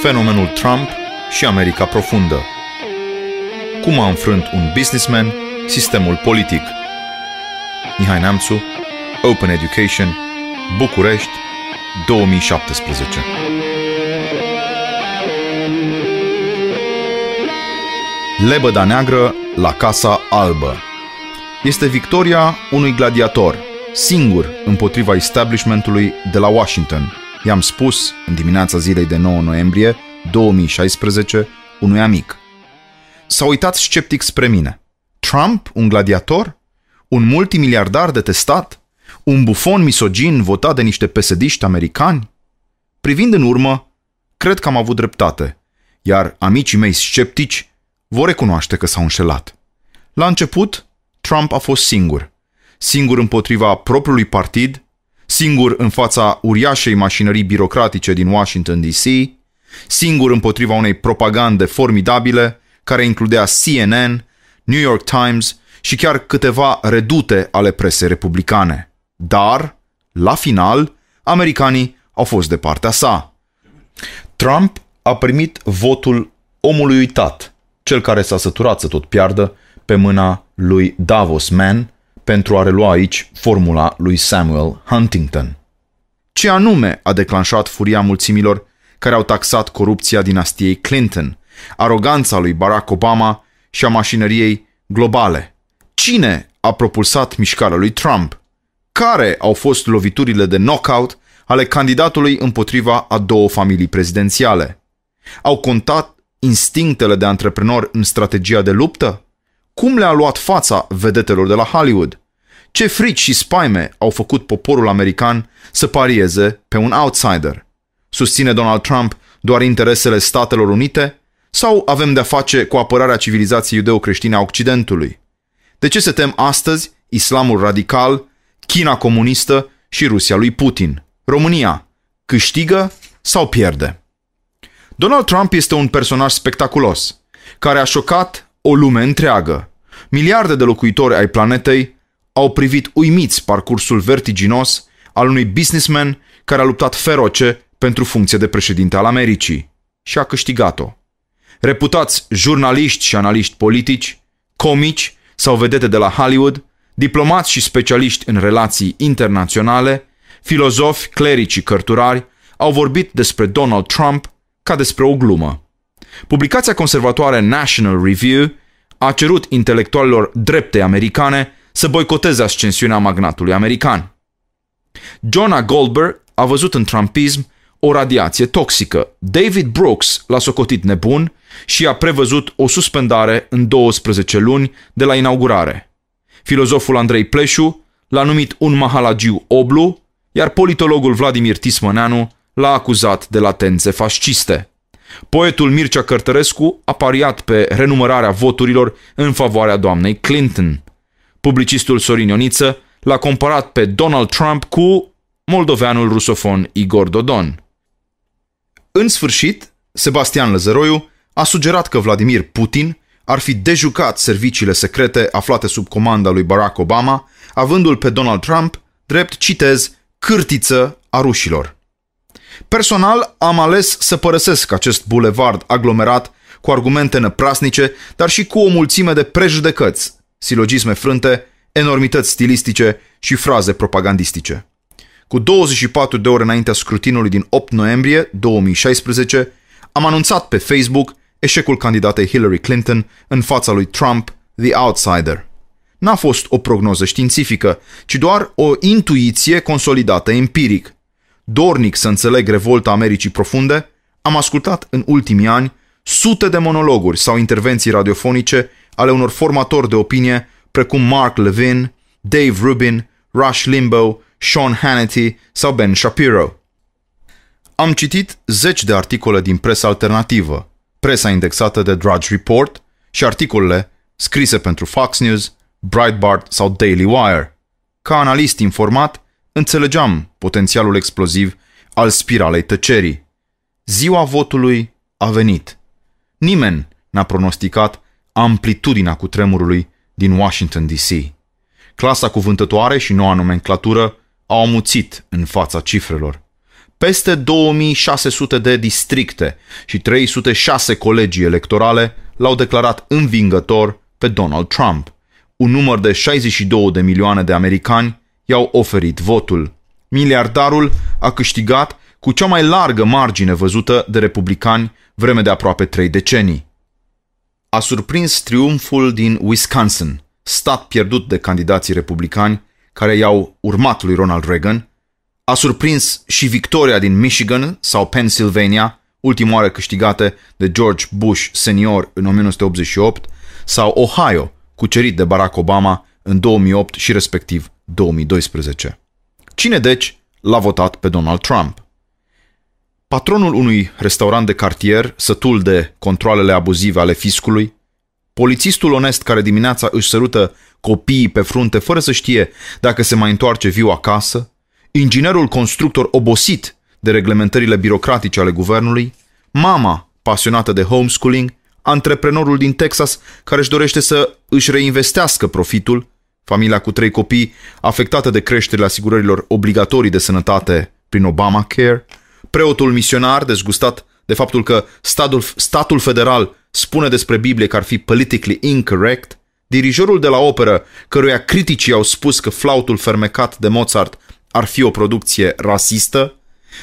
Fenomenul Trump și America profundă. Cum a înfrânt un businessman sistemul politic. Mihai Neamțu, Open Education, București, 2017. Lebăda neagră la Casa Albă. Este victoria unui gladiator, singur împotriva establishmentului de la Washington. I-am spus în dimineața zilei de 9 noiembrie 2016 unui amic. S-a uitat sceptic spre mine. Trump, un gladiator? Un multimiliardar detestat? Un bufon misogin votat de niște pesediști americani? Privind în urmă, cred că am avut dreptate, iar amicii mei sceptici vor recunoaște că s-au înșelat. La început, Trump a fost singur. Singur împotriva propriului partid, singur în fața uriașei mașinării birocratice din Washington DC, singur împotriva unei propagande formidabile care includea CNN, New York Times și chiar câteva redute ale presei republicane. Dar, la final, americanii au fost de partea sa. Trump a primit votul omului uitat, cel care s-a săturat să tot piardă pe mâna lui Davos Mann pentru a relua aici formula lui Samuel Huntington. Ce anume a declanșat furia mulțimilor care au taxat corupția dinastiei Clinton, aroganța lui Barack Obama și a mașinăriei globale. Cine a propulsat mișcarea lui Trump? Care au fost loviturile de knockout ale candidatului împotriva a două familii prezidențiale? Au contat instinctele de antreprenor în strategia de luptă? Cum le-a luat fața vedetelor de la Hollywood? Ce frici și spaime au făcut poporul american să parieze pe un outsider? Susține Donald Trump doar interesele Statelor Unite sau avem de-a face cu apărarea civilizației iudeo-creștine a Occidentului? De ce se tem astăzi islamul radical, China comunistă și Rusia lui Putin? România câștigă sau pierde? Donald Trump este un personaj spectaculos, care a șocat o lume întreagă. Miliarde de locuitori ai planetei au privit uimiți parcursul vertiginos al unui businessman care a luptat feroce pentru funcție de președinte al Americii și a câștigat-o reputați jurnaliști și analiști politici, comici sau vedete de la Hollywood, diplomați și specialiști în relații internaționale, filozofi, clerici și cărturari au vorbit despre Donald Trump ca despre o glumă. Publicația conservatoare National Review a cerut intelectualilor drepte americane să boicoteze ascensiunea magnatului american. Jonah Goldberg a văzut în trumpism o radiație toxică. David Brooks l-a socotit nebun și a prevăzut o suspendare în 12 luni de la inaugurare. Filozoful Andrei Pleșu l-a numit un mahalagiu oblu, iar politologul Vladimir Tismăneanu l-a acuzat de latențe fasciste. Poetul Mircea Cărtărescu a pariat pe renumărarea voturilor în favoarea doamnei Clinton. Publicistul Sorin Ioniță l-a comparat pe Donald Trump cu moldoveanul rusofon Igor Dodon. În sfârșit, Sebastian Lăzăroiu a sugerat că Vladimir Putin ar fi dejucat serviciile secrete aflate sub comanda lui Barack Obama, avându-l pe Donald Trump drept, citez, cârtiță a rușilor. Personal, am ales să părăsesc acest bulevard aglomerat cu argumente năprasnice, dar și cu o mulțime de prejudecăți, silogisme frânte, enormități stilistice și fraze propagandistice. Cu 24 de ore înaintea scrutinului din 8 noiembrie 2016, am anunțat pe Facebook eșecul candidatei Hillary Clinton în fața lui Trump, The Outsider. N-a fost o prognoză științifică, ci doar o intuiție consolidată empiric. Dornic să înțeleg revolta Americii profunde, am ascultat în ultimii ani sute de monologuri sau intervenții radiofonice ale unor formatori de opinie precum Mark Levin, Dave Rubin, Rush Limbaugh, Sean Hannity sau Ben Shapiro. Am citit zeci de articole din presa alternativă, presa indexată de Drudge Report și articolele scrise pentru Fox News, Breitbart sau Daily Wire. Ca analist informat, înțelegeam potențialul exploziv al spiralei tăcerii. Ziua votului a venit. Nimeni n-a pronosticat amplitudinea cutremurului din Washington DC. Clasa cuvântătoare și noua nomenclatură au amuțit în fața cifrelor. peste 2600 de districte și 306 colegii electorale l-au declarat învingător pe Donald Trump. Un număr de 62 de milioane de americani i-au oferit votul. Miliardarul a câștigat cu cea mai largă margine văzută de republicani vreme de aproape trei decenii. A surprins triumful din Wisconsin, stat pierdut de candidații republicani care i-au urmat lui Ronald Reagan, a surprins și victoria din Michigan sau Pennsylvania, ultima oară câștigate de George Bush senior în 1988, sau Ohio, cucerit de Barack Obama în 2008 și respectiv 2012. Cine deci l-a votat pe Donald Trump? Patronul unui restaurant de cartier, sătul de controlele abuzive ale fiscului, polițistul onest care dimineața își sărută copiii pe frunte fără să știe dacă se mai întoarce viu acasă, inginerul constructor obosit de reglementările birocratice ale guvernului, mama pasionată de homeschooling, antreprenorul din Texas care își dorește să își reinvestească profitul, familia cu trei copii afectată de creșterile asigurărilor obligatorii de sănătate prin Obamacare, preotul misionar dezgustat de faptul că statul, statul federal spune despre Biblie că ar fi politically incorrect, dirijorul de la operă, căruia criticii au spus că flautul fermecat de Mozart ar fi o producție rasistă,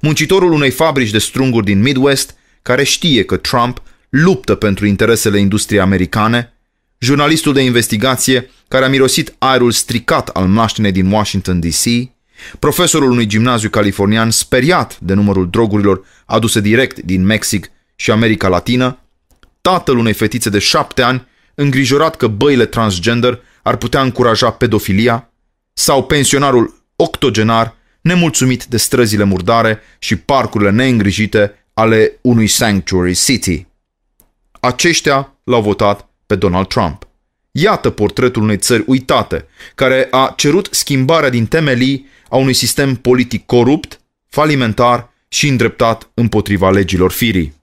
muncitorul unei fabrici de strunguri din Midwest, care știe că Trump luptă pentru interesele industriei americane, jurnalistul de investigație care a mirosit aerul stricat al mlaștinei din Washington DC, profesorul unui gimnaziu californian speriat de numărul drogurilor aduse direct din Mexic și America Latină, tatăl unei fetițe de șapte ani îngrijorat că băile transgender ar putea încuraja pedofilia, sau pensionarul octogenar nemulțumit de străzile murdare și parcurile neîngrijite ale unui sanctuary city. Aceștia l-au votat pe Donald Trump. Iată portretul unei țări uitate, care a cerut schimbarea din temelii a unui sistem politic corupt, falimentar și îndreptat împotriva legilor firii.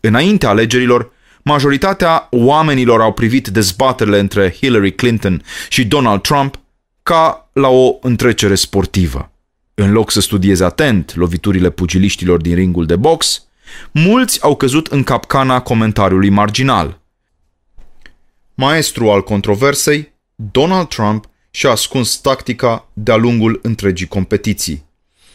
Înaintea alegerilor, majoritatea oamenilor au privit dezbaterile între Hillary Clinton și Donald Trump ca la o întrecere sportivă. În loc să studieze atent loviturile pugiliștilor din ringul de box, mulți au căzut în capcana comentariului marginal. Maestru al controversei, Donald Trump și-a ascuns tactica de-a lungul întregii competiții.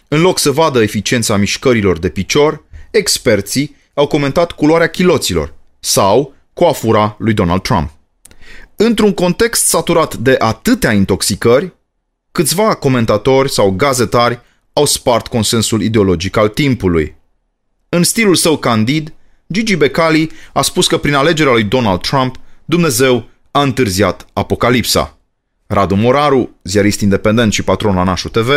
În loc să vadă eficiența mișcărilor de picior, experții au comentat culoarea chiloților sau coafura lui Donald Trump. Într-un context saturat de atâtea intoxicări, câțiva comentatori sau gazetari au spart consensul ideologic al timpului. În stilul său candid, Gigi Becali a spus că prin alegerea lui Donald Trump, Dumnezeu a întârziat apocalipsa. Radu Moraru, ziarist independent și patron la Nașu TV,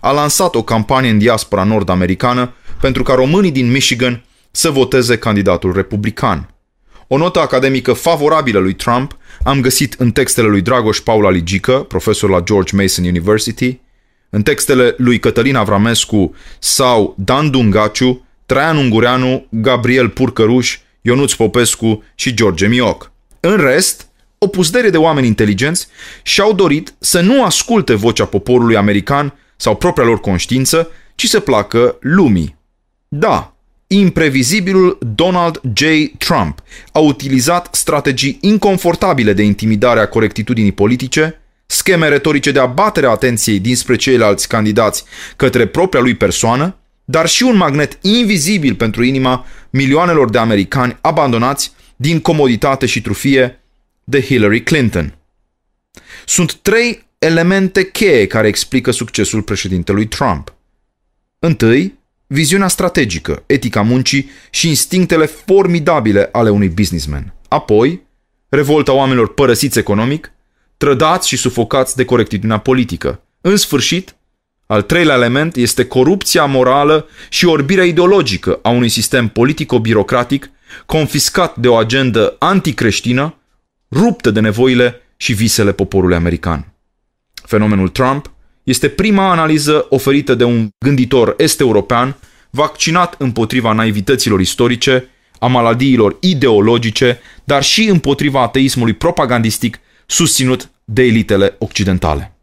a lansat o campanie în diaspora nord-americană pentru ca românii din Michigan să voteze candidatul republican. O notă academică favorabilă lui Trump am găsit în textele lui Dragoș Paula Ligică, profesor la George Mason University, în textele lui Cătălin Avramescu sau Dan Dungaciu, Traian Ungureanu, Gabriel Purcăruș, Ionuț Popescu și George Mioc. În rest, o pusdere de oameni inteligenți și-au dorit să nu asculte vocea poporului american sau propria lor conștiință, ci să placă lumii. Da, imprevizibilul Donald J. Trump a utilizat strategii inconfortabile de intimidare a corectitudinii politice, scheme retorice de abatere a atenției dinspre ceilalți candidați către propria lui persoană, dar și un magnet invizibil pentru inima milioanelor de americani abandonați din comoditate și trufie de Hillary Clinton. Sunt trei elemente cheie care explică succesul președintelui Trump. Întâi, viziunea strategică, etica muncii și instinctele formidabile ale unui businessman. Apoi, revolta oamenilor părăsiți economic, trădați și sufocați de corectitudinea politică. În sfârșit, al treilea element este corupția morală și orbirea ideologică a unui sistem politico-birocratic confiscat de o agendă anticreștină, ruptă de nevoile și visele poporului american. Fenomenul Trump este prima analiză oferită de un gânditor est-european vaccinat împotriva naivităților istorice, a maladiilor ideologice, dar și împotriva ateismului propagandistic susținut de elitele occidentale.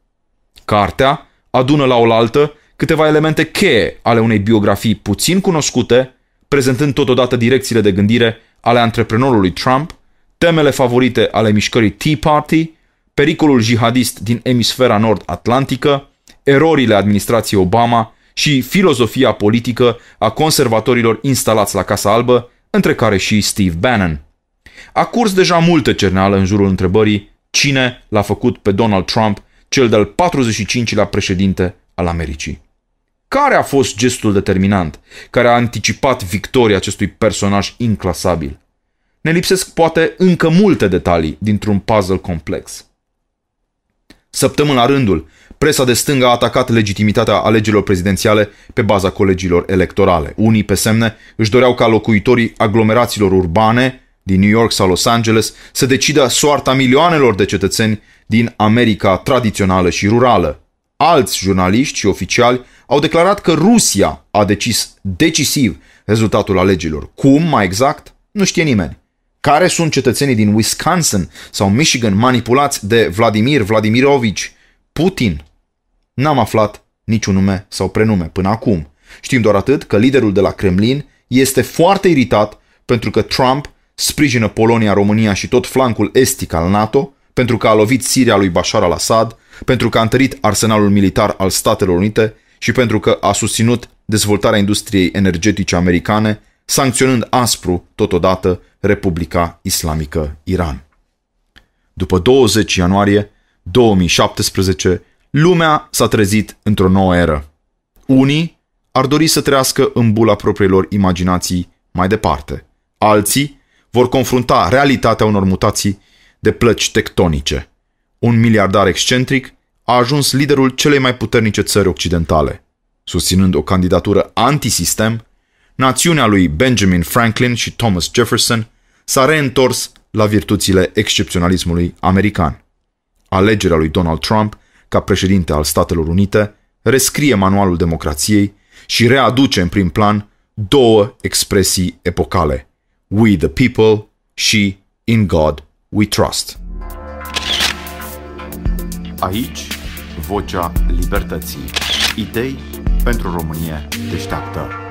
Cartea adună la oaltă câteva elemente cheie ale unei biografii puțin cunoscute, prezentând totodată direcțiile de gândire ale antreprenorului Trump, temele favorite ale mișcării Tea Party, pericolul jihadist din emisfera nord-atlantică, erorile administrației Obama și filozofia politică a conservatorilor instalați la Casa Albă, între care și Steve Bannon. A curs deja multă cerneală în jurul întrebării cine l-a făcut pe Donald Trump cel de-al 45-lea președinte al Americii. Care a fost gestul determinant care a anticipat victoria acestui personaj inclasabil? Ne lipsesc poate încă multe detalii dintr-un puzzle complex. Săptămâni la rândul, presa de stânga a atacat legitimitatea alegerilor prezidențiale pe baza colegilor electorale. Unii, pe semne, își doreau ca locuitorii aglomerațiilor urbane din New York sau Los Angeles să decidă soarta milioanelor de cetățeni din America tradițională și rură. Alți jurnaliști și oficiali au declarat că Rusia a decis decisiv rezultatul alegerilor. Cum, mai exact, nu știe nimeni. Care sunt cetățenii din Wisconsin sau Michigan manipulați de Vladimir Vladimirovici Putin? N-am aflat niciun nume sau prenume până acum. Știm doar atât că liderul de la Kremlin este foarte iritat pentru că Trump sprijină Polonia, România și tot flancul estic al NATO, pentru că a lovit Siria lui Bashar al-Assad, pentru că a întărit arsenalul militar al Statelor Unite și pentru că a susținut dezvoltarea industriei energetice americane, sancționând aspru, totodată, Republica Islamică Iran. După 20 ianuarie 2017, lumea s-a trezit într-o nouă eră. Unii ar dori să trăiască în bula propriilor imaginații mai departe. Alții vor confrunta realitatea unor mutații de plăci tectonice. Un miliardar excentric a ajuns liderul celei mai puternice țări occidentale. Susținând o candidatură antisistem, națiunea lui Benjamin Franklin și Thomas Jefferson s-a reîntors la virtuțile excepționalismului american. Alegerea lui Donald Trump ca președinte al Statelor Unite rescrie manualul democrației și readuce în prim plan două expresii epocale, We the people și In God we trust. Aici, vocea libertății. Idei pentru România deșteaptă.